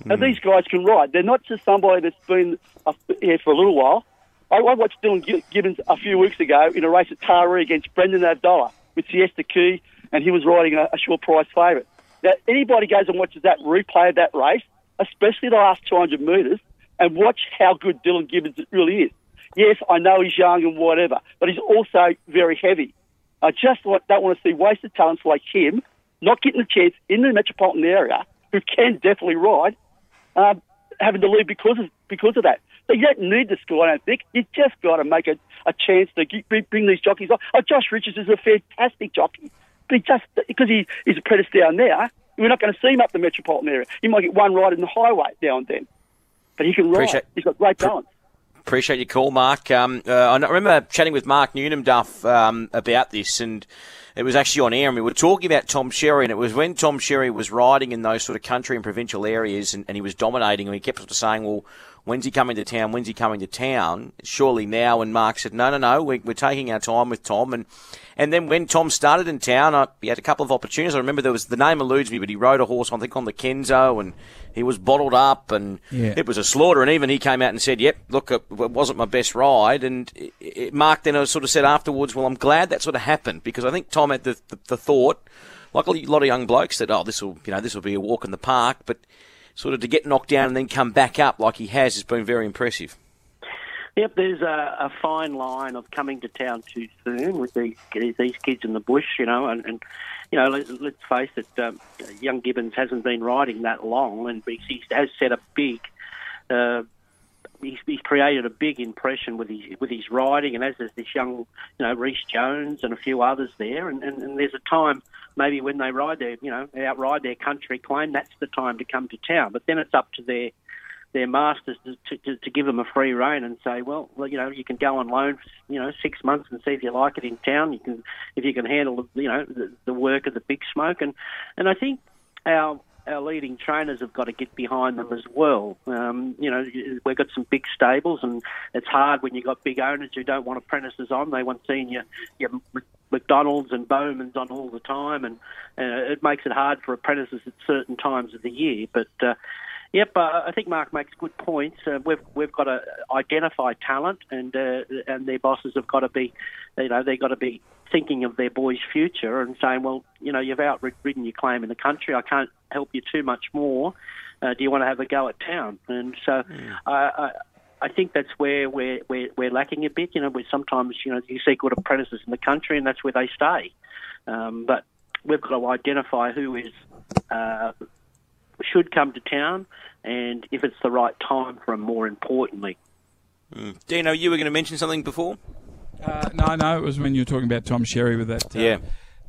Mm. And these guys can ride. They're not just somebody that's been here for a little while. I, I watched Dylan Gibbons a few weeks ago in a race at Taree against Brenton Avdulla with Siesta Key, and he was riding a, a short price favourite. Now, anybody goes and watches that replay of that race, especially the last 200 metres, and watch how good Dylan Gibbons really is. Yes, I know he's young and whatever, but he's also very heavy. I just don't want to see wasted talents like him not getting a chance in the metropolitan area who can definitely ride, um, having to leave because of because of that. So you don't need the school, I don't think. You just got to make a, a chance to get, bring these jockeys on. Oh, Josh Richards is a fantastic jockey, but he just because he, he's apprentice down there, we're not going to see him up the metropolitan area. He might get one ride in the highway now and then but he can ride. Appreciate, He's got great balance. Appreciate your call, Mark. Um, uh, I remember chatting with Mark Newnham Duff um, about this, and it was actually on air, and we were talking about Tom Sherry, and it was when Tom Sherry was riding in those sort of country and provincial areas, and, and he was dominating, and he kept saying, well, when's he coming to town? When's he coming to town? Surely now. And Mark said, no, no, no, we, are taking our time with Tom. And and then when Tom started in town, I, he had a couple of opportunities. I remember there was the name eludes me, but he rode a horse, I think, on the Kenzo, and he was bottled up, and yeah. it was a slaughter. And even he came out and said, "Yep, look, it wasn't my best ride." And it, it, Mark then uh, sort of said afterwards, "Well, I'm glad that sort of happened because I think Tom had the, the, the thought." Like a lot of young blokes that, oh, this will, you know, this will be a walk in the park, but sort of to get knocked down and then come back up like he has has been very impressive. Yep, there's a, a fine line of coming to town too soon with these these kids in the bush, you know, and, and you know, let, us face it, um, young Gibbons hasn't been riding that long, and he has set a big. Uh, he's, he's created a big impression with his with his riding, and as there's this young, you know, Reese Jones and a few others there, and, and, and there's a time maybe when they ride their, you know, outride their country claim, that's the time to come to town. But then it's up to their their masters to, to, to give them a free rein and say, well, you know, you can go on loan for you know six months and see if you like it in town. You can if you can handle you know the, the work of the big smoke and and I think our our leading trainers have got to get behind them as well. Um, you know, we've got some big stables, and it's hard when you've got big owners who don't want apprentices on. They want seeing your, your McDonald's and Bowman's on all the time, and uh, it makes it hard for apprentices at certain times of the year. But uh, Yep, uh, I think Mark makes good points. Uh, we've we've got to identify talent, and uh, and their bosses have got to be, you know, they've got to be thinking of their boys' future and saying, well, you know, you've outridden your claim in the country. I can't help you too much more. Uh, do you want to have a go at town? And so, mm. I, I think that's where we're, we're we're lacking a bit. You know, we sometimes you know you see good apprentices in the country, and that's where they stay. Um, but we've got to identify who is uh, should come to town, and if it's the right time for them. More importantly, Mm. Dino, you were going to mention something before. Uh, no, no, it was when you were talking about Tom Sherry with that. Uh, Yeah.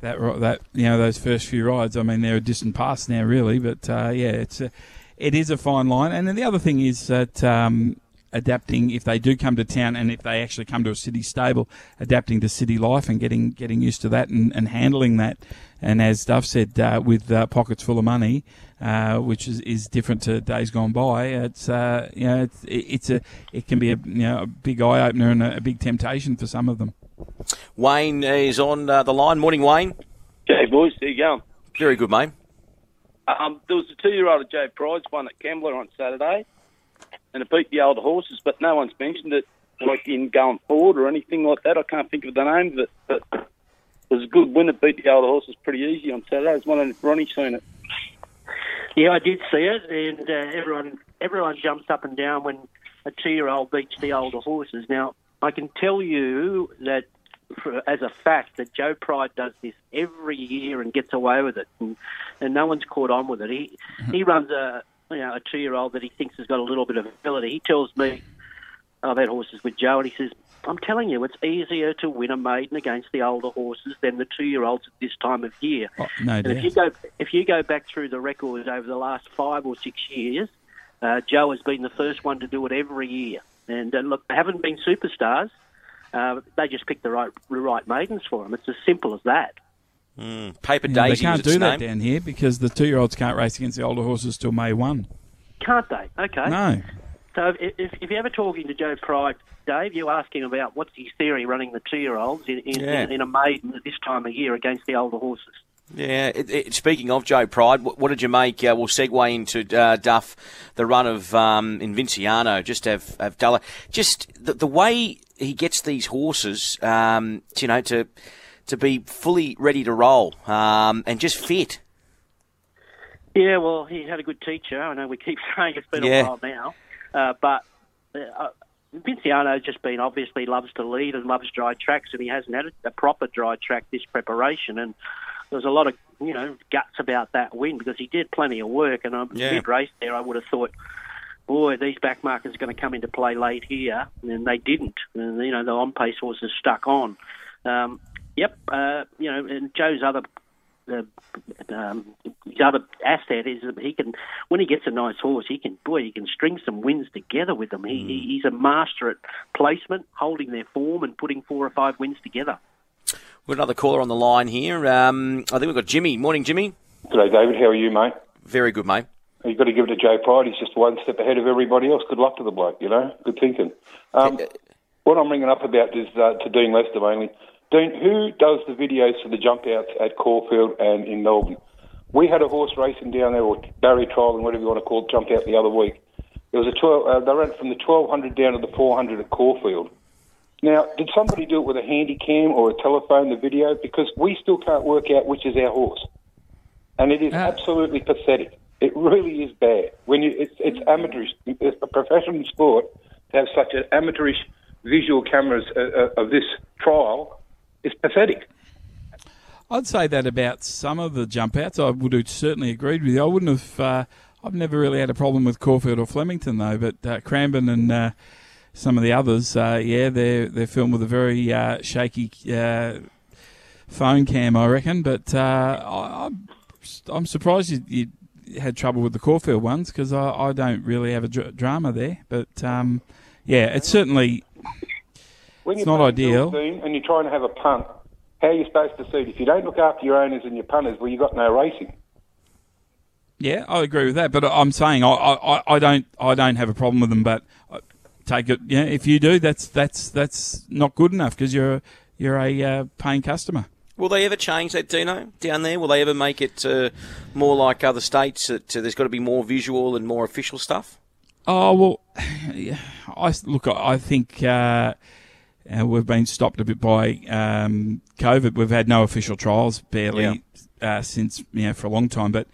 That ri- that you know those first few rides. I mean, they're a distant past now, really. But uh, yeah, it's a, it is a fine line. And then the other thing is that um, adapting if they do come to town and if they actually come to a city stable, adapting to city life and getting getting used to that and, and handling that. And as Duff said, uh, with uh, pockets full of money, uh, which is, is different to days gone by, it's uh, you know it's, it's a it can be a you know a big eye opener and a, a big temptation for some of them. Wayne is on uh, the line. Morning, Wayne. G'day, boys. How you going? Very good, mate. Um, there was a two-year-old of Joe Pride's won at Kembla on Saturday, and it beat the older horses, but no one's mentioned it like in going forward or anything like that. I can't think of the name of it, but it was a good win. It beat the older horses pretty easy on Saturday. I was wondering if Ronnie's seen it. Yeah, I did see it, and uh, everyone everyone jumps up and down when a two-year-old beats the older horses. Now, I can tell you that as a fact that Joe Pride does this every year and gets away with it, and, and no one's caught on with it. He he runs a you know a two-year-old that he thinks has got a little bit of ability. He tells me, I've had horses with Joe, and he says. I'm telling you, it's easier to win a maiden against the older horses than the two-year-olds at this time of year. no and if you go if you go back through the records over the last five or six years, uh, Joe has been the first one to do it every year. And uh, look, they haven't been superstars. Uh, they just picked the right the right maidens for them. It's as simple as that. Mm. Paper Yeah, Daisy they can't was its do that name. down here because the two-year-olds can't race against the older horses till May one. Can't they? Okay. No. So if, if, you're ever talking to Joe Pride, Dave, you ask him about what's his theory running the two-year-olds in, in, Yeah. in, in a maiden at this time of year against the older horses. Yeah. It, it, speaking of Joe Pride, what, what did you make? Uh, we'll segue into uh, Duff, the run of um, Invinciano. Just have have Dulla. Just the, the way he gets these horses, um, you know, to to be fully ready to roll um, and just fit. Yeah, well, he had a good teacher. I know we keep saying it's been Yeah. a while now, uh, but uh, Vinciano's just been obviously loves to lead and loves dry tracks, and he hasn't had a, proper dry track this preparation. And there was a lot of you know guts about that win because he did plenty of work. And um, Yeah. mid race there, I would have thought, boy, these backmarkers are going to come into play late here, and they didn't. And you know the on pace horses stuck on. Um, yep, uh, you know, and Joe's other uh, um, his other asset is that he can, when he gets a nice horse, he can, boy, he can string some wins together with them. He, he he's a master at placement, holding their form, and putting four or five wins together. We've got another caller on the line here. Um, I think we've got Jimmy. Morning, Jimmy. G'day, David. How are you, mate? Very good, mate. You've got to give it to Joe Pride. He's just one step ahead of everybody else. Good luck to the bloke, you know? Good thinking. Um, what I'm ringing up about is uh, to Dean Lester mainly. Dean, who does the videos for the jump outs at Caulfield and in Melbourne? We had a horse racing down there, or barrier trial, and whatever you want to call it, jump out the other week. There was a 12, uh, they ran from the 1200 down to the 400 at Caulfield. Now, did somebody do it with a handy cam or a telephone, the video? Because we still can't work out which is our horse. And it is absolutely pathetic. It really is bad. When you, it's, it's amateurish. It's a professional sport to have such an amateurish visual cameras uh, uh, of this trial is pathetic. I'd say that about some of the jump outs. I would have certainly agreed with you. I wouldn't have. Uh, I've never really had a problem with Caulfield or Flemington though, but uh, Cranbourne and uh, some of the others, uh, yeah, they're they're filmed with a very uh, shaky uh, phone cam, I reckon. But I, I'm I'm surprised you, you had trouble with the Caulfield ones because I, I don't really have a dr- drama there. But um, yeah, it's certainly When It's you're not ideal. and you're trying to have a punt, how are you supposed to see it? If you don't look after your owners and your punters, well, you've got no racing. Yeah, I agree with that, but I'm saying I, I, I don't I don't have a problem with them, but take it. Yeah, if you do, that's that's that's not good enough because you're you're a uh, paying customer. Will they ever change that, Dino, down there? Will they ever make it uh, more like other states that uh, there's got to be more visual and more official stuff? Oh well, yeah, I look. I I think uh, uh, we've been stopped a bit by um, COVID. We've had no official trials barely uh, since you know for a long time. But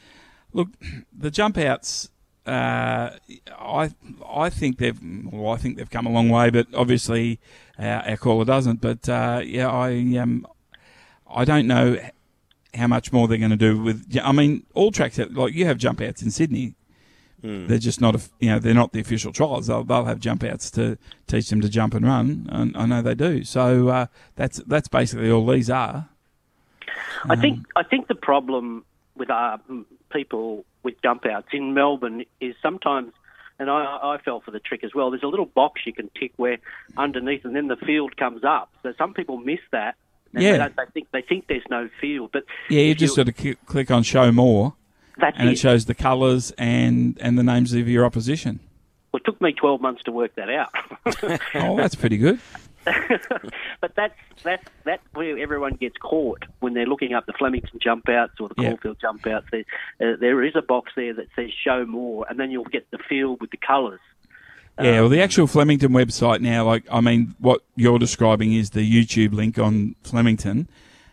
look, the jump outs uh, I I think they've well, I think they've come a long way, but obviously our, our caller doesn't. But uh, yeah, I um, I don't know how much more they're going to do with. I mean, all tracks like you have jump outs in Sydney. Hmm. They're just not, a, you know, they're not the official trials. They'll, they'll have jump outs to teach them to jump and run, and I know they do. So uh, that's that's basically all these are. I think I think the problem with uh, m- people with jump outs in Melbourne is sometimes, and I, I fell for the trick as well. There's a little box you can tick where underneath, and then the field comes up. So some people miss that. And Yeah. they, don't- they think they think there's no field, but Yeah, you just got to cl- click on show more, That's and it it. shows the colours and and the names of your opposition. Well, it took me 12 months to work that out. Oh, that's pretty good. but that's that's that's where everyone gets caught when they're looking up the Flemington jump outs or the Yeah. Caulfield jump outs. There, uh, there is a box there that says show more, and then you'll get the field with the colours. Yeah, well, the actual Flemington website now, like, I mean, what you're describing is the YouTube link on Flemington,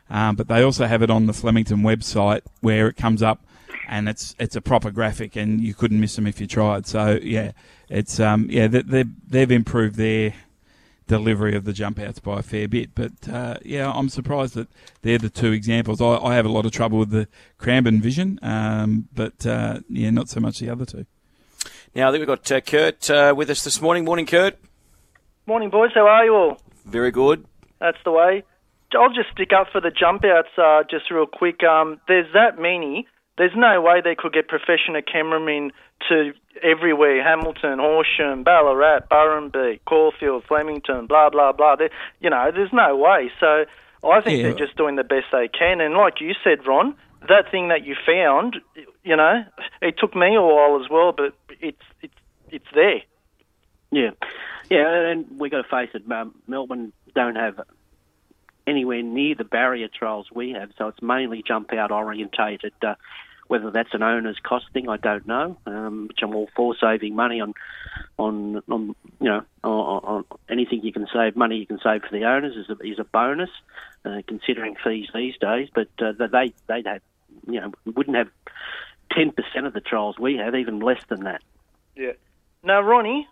um, but they also have it on the Flemington website where it comes up and it's it's a proper graphic and you couldn't miss them if you tried. So, yeah, it's, um, yeah, they, they, they've improved their delivery of the jump outs by a fair bit. But, uh, yeah, I'm surprised that they're the two examples. I, I have a lot of trouble with the Cranbourne vision, um, but, uh, yeah, not so much the other two. Now, I think we've got uh, Kurt uh, with us this morning. Morning, Kurt. Morning, boys. How are you all? Very good. That's the way. I'll just stick up for the jump outs uh, just real quick. Um, there's that many. There's no way they could get professional cameramen to everywhere Hamilton, Horsham, Ballarat, Burrumby, Caulfield, Flemington, blah, blah, blah. There, you know, there's no way. So I think Yeah. they're just doing the best they can. And like you said, Ron, that thing that you found, you know, it took me a while as well, but it's, it's, it's there. Yeah, yeah, and we got to face it. Um, Melbourne don't have anywhere near the barrier trials we have, so it's mainly jump out orientated. Uh, whether that's an owner's cost thing, I don't know. Um, which I'm all for saving money on, on, on you know, on, on anything you can save money you can save for the owners is a, is a bonus, uh, considering fees these days. But uh, they they'd have, you know, wouldn't have ten percent of the trials we have, even less than that. Yeah. Now, Ronnie,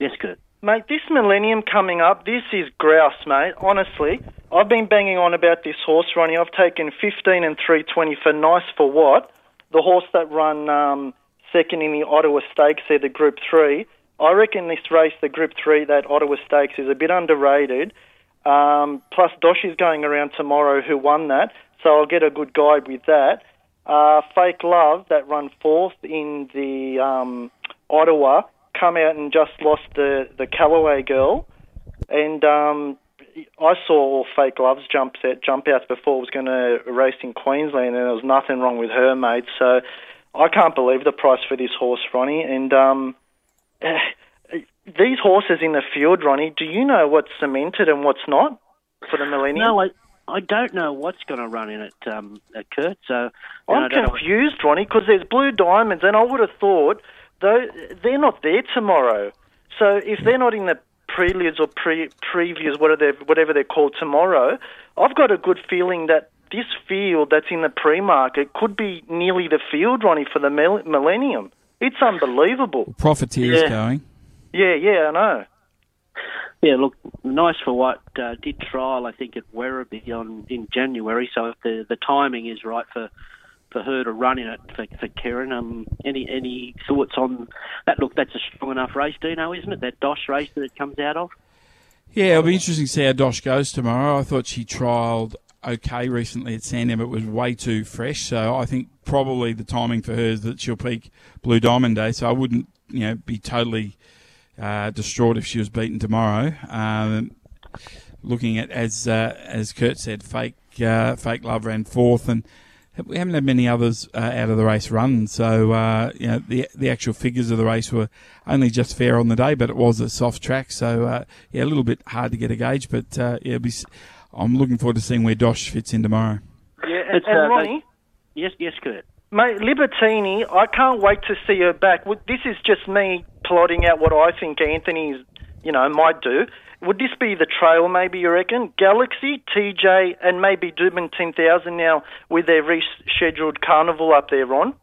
Yes, Kurt. Mate, this millennium coming up, this is grouse, mate. Honestly, I've been banging on about this horse, Ronnie. I've taken 15 and 320 for nice for what? The horse that run um, second in the Ottawa Stakes there, the Group 3. I reckon this race, the Group 3, that Ottawa Stakes, is a bit underrated. Um, plus, Doshi's going around tomorrow who won that, so I'll get a good guide with that. Uh, Fake Love, that run fourth in the um, Ottawa, come out and just lost the, the Callaway girl. And um, I saw all Fake Love's jump, set, jump outs before it was going to race in Queensland, and there was nothing wrong with her, mate. So I can't believe the price for this horse, Ronnie. And um, these horses in the field, Ronnie, do you know what's cemented and what's not for the Millennium? No, I I don't know what's going to run in it, um, uh, Kurt. So I'm confused, Ronnie, because there's blue diamonds, and I would have thought though they're not there tomorrow. So if they're not in the preludes or pre previews, whatever they're, whatever they're called tomorrow, I've got a good feeling that this field that's in the pre-market could be nearly the field, Ronnie, for the mil- Millennium. It's unbelievable. Profiteers Yeah. going. Yeah, yeah, I know. Yeah, look, nice for what uh, did trial I think at Werribee on in January. So if the the timing is right for for her to run in it for for Karen, um, any any thoughts on that? Look, that's a strong enough race, Dino, isn't it? That Dosh race that it comes out of. Yeah, it'll be interesting to see how Dosh goes tomorrow. I thought she trialled okay recently at Sandown, but was way too fresh. So I think probably the timing for her is that she'll peak Blue Diamond Day. So I wouldn't, you know, be totally uh, distraught if she was beaten tomorrow. Um, looking at as uh, as Kurt said, fake uh, fake love ran fourth, and we haven't had many others uh, out of the race run. So uh, you know the the actual figures of the race were only just fair on the day, but it was a soft track, so uh, yeah, a little bit hard to get a gauge. But uh, yeah, it'll be, s- I'm looking forward to seeing where Dosh fits in tomorrow. Yeah, and, and uh, Ronnie. Yes, yes, Kurt. Mate, Libertini, I can't wait to see her back. This is just me plotting out what I think Anthony's, you know, might do. Would this be the trail, maybe, you reckon? Galaxy, TJ, and maybe Doomben 10,000 now with their rescheduled carnival up there, Ron?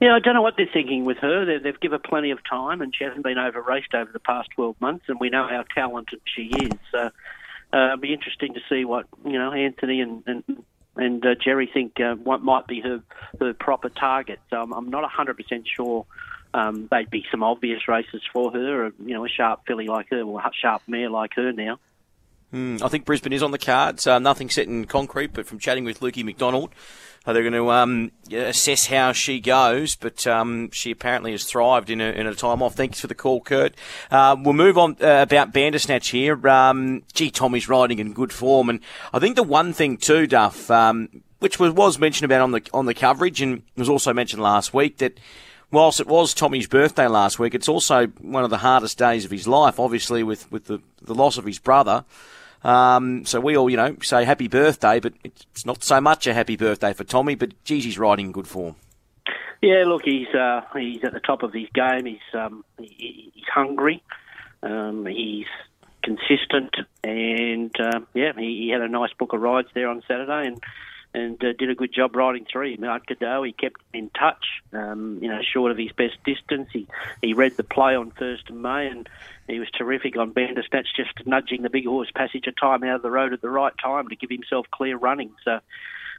Yeah, I don't know what they're thinking with her. They, they've given her plenty of time, and she hasn't been over raced over the past 12 months, and we know how talented she is. So uh, it'll be interesting to see what you know Anthony and and, and uh, Jerry think uh, what might be her her proper target. So I'm, I'm not 100% sure. Um, they'd be some obvious races for her, you know, a sharp filly like her, or a sharp mare like her now. Mm, I think Brisbane is on the cards. Uh, nothing set in concrete, but from chatting with Lukey McDonald, uh, they're going to um, assess how she goes. But um, she apparently has thrived in a, in a time off. Thanks for the call, Kurt. Uh, we'll move on uh, about Bandersnatch here. Um, gee, Tommy's riding in good form, and I think the one thing too, Duff, um, which was, was mentioned about on the on the coverage, and was also mentioned last week that whilst it was Tommy's birthday last week, it's also one of the hardest days of his life, obviously, with, with the, the loss of his brother. Um, so we all, you know, say happy birthday, but it's not so much a happy birthday for Tommy, but geez, he's riding in good form. Yeah, look, he's uh, he's at the top of his game. He's um, he, he's hungry. Um, he's consistent, and uh, yeah, he, he had a nice book of rides there on Saturday, and and uh, did a good job riding through. Mount Cadeau, he kept in touch, um, you know, short of his best distance. He he read the play on first of May, and he was terrific on Bandersnatch, just nudging the big horse passage of time out of the road at the right time to give himself clear running. So.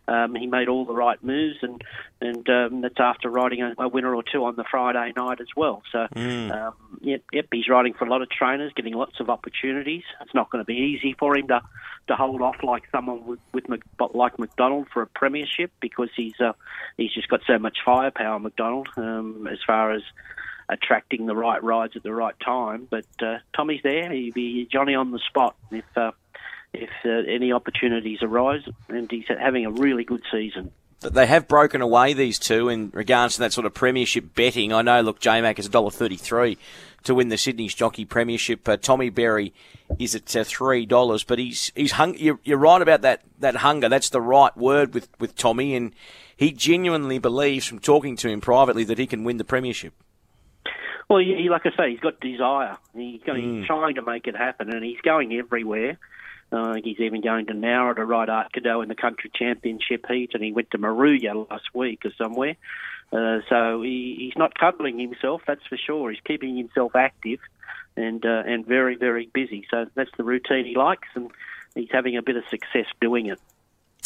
Um, he made all the right moves, and and um, that's after riding a, a, winner or two on the Friday night as well. So, mm. um, yep, yep, he's riding for a lot of trainers, getting lots of opportunities. It's not going to be easy for him to to hold off like someone with, with like McDonald for a premiership because he's uh, he's just got so much firepower, McDonald, um, as far as attracting the right rides at the right time. But uh, Tommy's there; he'd be Johnny on the spot if. Uh, if uh, any opportunities arise, and he's having a really good season. They have broken away these two in regards to that sort of premiership betting. I know. Look, J Mac is a dollar thirty-three to win the Sydney Jockey Premiership. Uh, Tommy Berry is at uh, three dollars, but he's he's hung. You're, you're right about that that hunger. That's the right word with with Tommy, and he genuinely believes from talking to him privately that he can win the premiership. Well, he, like I say, he's got desire. He's, going, mm. he's trying to make it happen, and he's going everywhere. Uh, he's even going to Nowra to ride Art Cadeau in the country championship heat, and he went to Moruya last week or somewhere. Uh, so he, he's not cuddling himself, that's for sure. He's keeping himself active and uh, and very very busy. So that's the routine he likes, and he's having a bit of success doing it.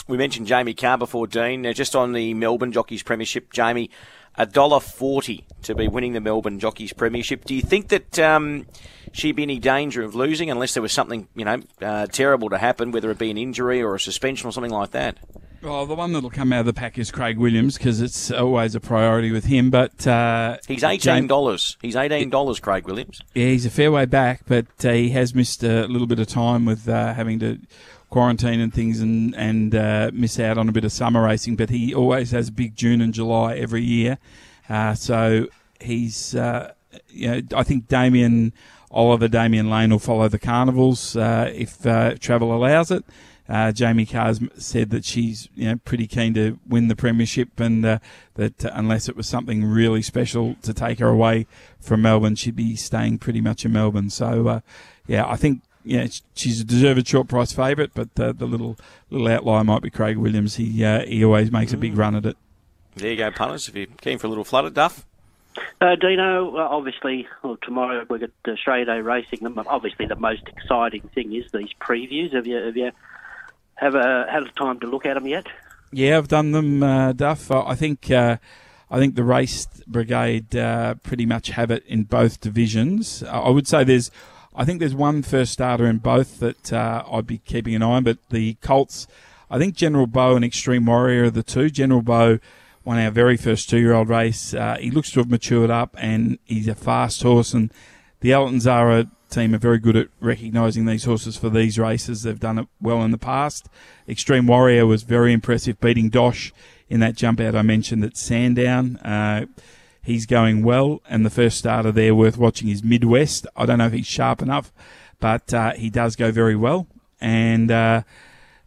We mentioned Jamie Kah before, Dean. Now, just on the Melbourne Jockeys Premiership, Jamie, a dollar forty to be winning the Melbourne Jockeys Premiership. Do you think that um, she'd be any danger of losing unless there was something you know uh, terrible to happen, whether it be an injury or a suspension or something like that? Well, the one that'll come out of the pack is Craig Williams because it's always a priority with him. But uh, he's eighteen dollars. He's eighteen dollars, Craig Williams. Yeah, he's a fair way back, but uh, he has missed a little bit of time with uh, having to quarantine and things and and uh, miss out on a bit of summer racing. But he always has big June and July every year, uh, so he's uh, you know I think Damien Oliver, Damian Lane will follow the carnivals if travel allows it. Uh, Jamie Kah's said that she's you know pretty keen to win the premiership, and uh, that uh, unless it was something really special to take her away from Melbourne, she'd be staying pretty much in Melbourne. So uh, yeah, I think yeah she's a deserved short price favourite, but the little little outlier might be Craig Williams. He uh, he always makes a big run at it. There you go, punters. If you're keen for a little flood at Duff. Uh, Dino, obviously, well, tomorrow we've got Australia Day racing. Obviously, the most exciting thing is these previews. Have you, have you have a, had a time to look at them yet? Yeah, I've done them, uh, Duff. I think uh, I think the race brigade uh, pretty much have it in both divisions. I would say there's, I think there's one first starter in both that uh, I'd be keeping an eye on. But the Colts, I think General Bow and Extreme Warrior are the two. General Bow won our very first two-year-old race. Uh, he looks to have matured up, and he's a fast horse. And the Ellerton Zahra team are very good at recognising these horses for these races. They've done it well in the past. Extreme Warrior was very impressive, beating Dosh in that jump out I mentioned at Sandown. Uh, he's going well, and the first starter there worth watching is Midwest. I don't know if he's sharp enough, but uh, he does go very well. And uh,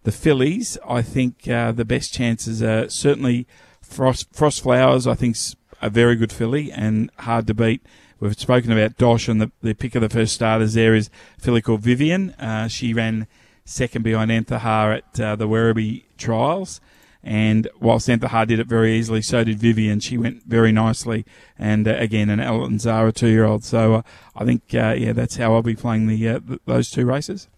the fillies, I think uh, the best chances are certainly Frost, Frost Flowers. I think's a very good filly and hard to beat. We've spoken about Dosh, and the, the pick of the first starters there is filly called Vivian. Uh, she ran second behind Anthahar at uh, the Werribee trials. And while Santahar did it very easily, so did Vivian. She went very nicely. And uh, again, an Ellerton Zahra two year old. So uh, I think, uh, yeah, that's how I'll be playing the uh, th- those two races.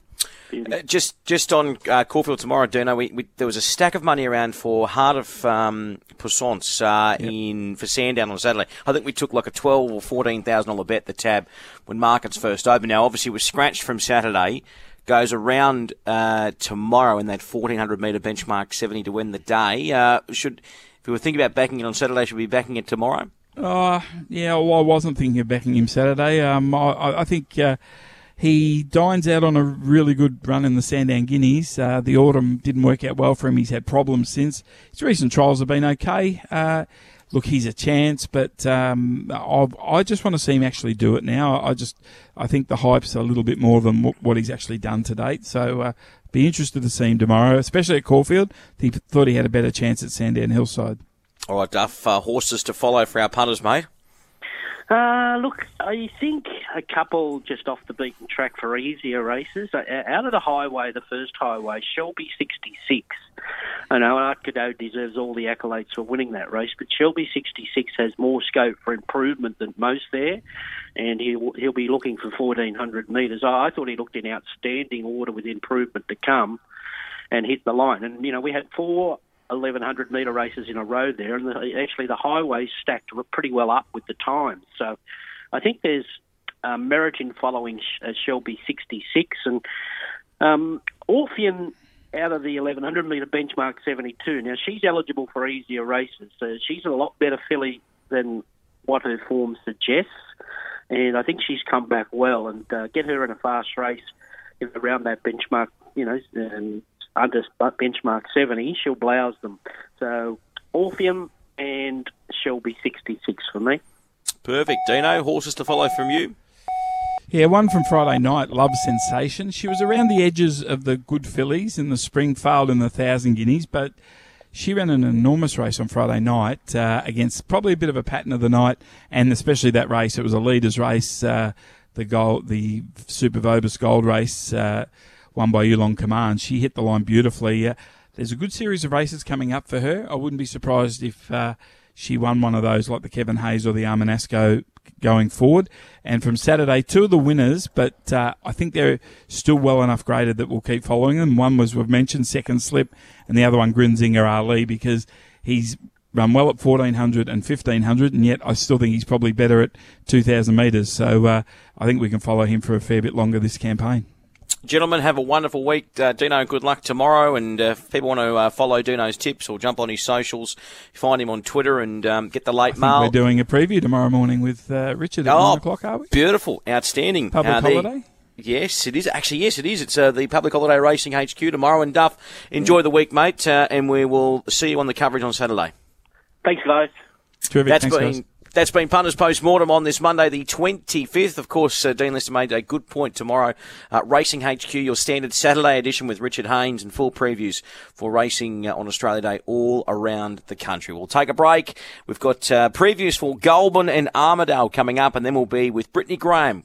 Uh, just just on uh, Caulfield tomorrow, Dino, we, we, there was a stack of money around for Heart of um, Puissance uh, yep. in for Sandown on Saturday. I think we took like a twelve or fourteen thousand dollar bet the tab when markets first opened. Now, obviously, it was scratched from Saturday. Goes around uh, tomorrow in that fourteen hundred metre benchmark seventy to win the day. Uh, should if you were thinking about backing it on Saturday, should we be backing it tomorrow? Uh, yeah, well, I wasn't thinking of backing him Saturday. Um, I, I think uh, he dines out on a really good run in the Sandown Guineas. Uh, the autumn didn't work out well for him. He's had problems since. His recent trials have been okay. Uh, look, he's a chance, but um, I just want to see him actually do it now. I just I think the hype's a little bit more than what he's actually done to date. So uh, be interested to see him tomorrow, especially at Caulfield. He thought he had a better chance at Sandown Hillside. All right, Duff. Uh, horses to follow for our punters, mate. Uh, look, I think a couple just off the beaten track for easier races. Uh, out of the highway, the first highway, Shelby 66. I know Art Cadeau deserves all the accolades for winning that race, but Shelby 66 has more scope for improvement than most there, and he'll, he'll be looking for 1,400 metres. I thought he looked in outstanding order with improvement to come and hit the line. And, you know, we had four 1100 metre races in a row there, and the, actually the highways stacked pretty well up with the times. So I think there's um, merit in following uh, Shelby 66 and um, Orphean out of the 1100 metre benchmark 72. Now she's eligible for easier races, so she's a lot better filly than what her form suggests, and I think she's come back well. And uh, get her in a fast race around that benchmark, you know, um, under benchmark 70, she'll blouse them. So Orpheum and Shelby 66 for me. Perfect. Dino, horses to follow from you? Yeah, one from Friday night, Love Sensation. She was around the edges of the good fillies in the spring, failed in the Thousand Guineas, but she ran an enormous race on Friday night uh, against probably a bit of a pattern of the night, and especially that race. It was a leaders' race, uh, the gold, the Super Vobis Gold race. Uh, won by Yulong Command. She hit the line beautifully. Uh, there's a good series of races coming up for her. I wouldn't be surprised if uh, she won one of those, like the Kevin Hayes or the Armanasco going forward. And from Saturday, two of the winners, but uh, I think they're still well enough graded that we'll keep following them. One was, we've mentioned, Second Slip, and the other one, Grinzinger Ali, because he's run well at 1400 and 1500, and yet I still think he's probably better at 2000 metres. So uh, I think we can follow him for a fair bit longer this campaign. Gentlemen, have a wonderful week. Uh, Dino, good luck tomorrow. And uh, if people want to uh, follow Dino's tips or jump on his socials, find him on Twitter and um, get the late mail. We're doing a preview tomorrow morning with uh, Richard at oh, 9 o'clock, are we? Beautiful. Outstanding. Public uh, holiday? Yes, it is. Actually, yes, it is. It's uh, the Public Holiday Racing HQ tomorrow. And Duff, enjoy the week, mate. and we will see you on the coverage on Saturday. Thanks, guys. Terrific. That's Thanks, been. Guys. That's been Punters Post Mortem on this Monday, the 25th. Of course, uh, Dean Lester made a good point tomorrow. Uh, racing HQ, your standard Saturday edition with Richard Haynes and full previews for racing uh, on Australia Day all around the country. We'll take a break. We've got uh, previews for Goulburn and Armidale coming up, and then we'll be with Brittany Graham.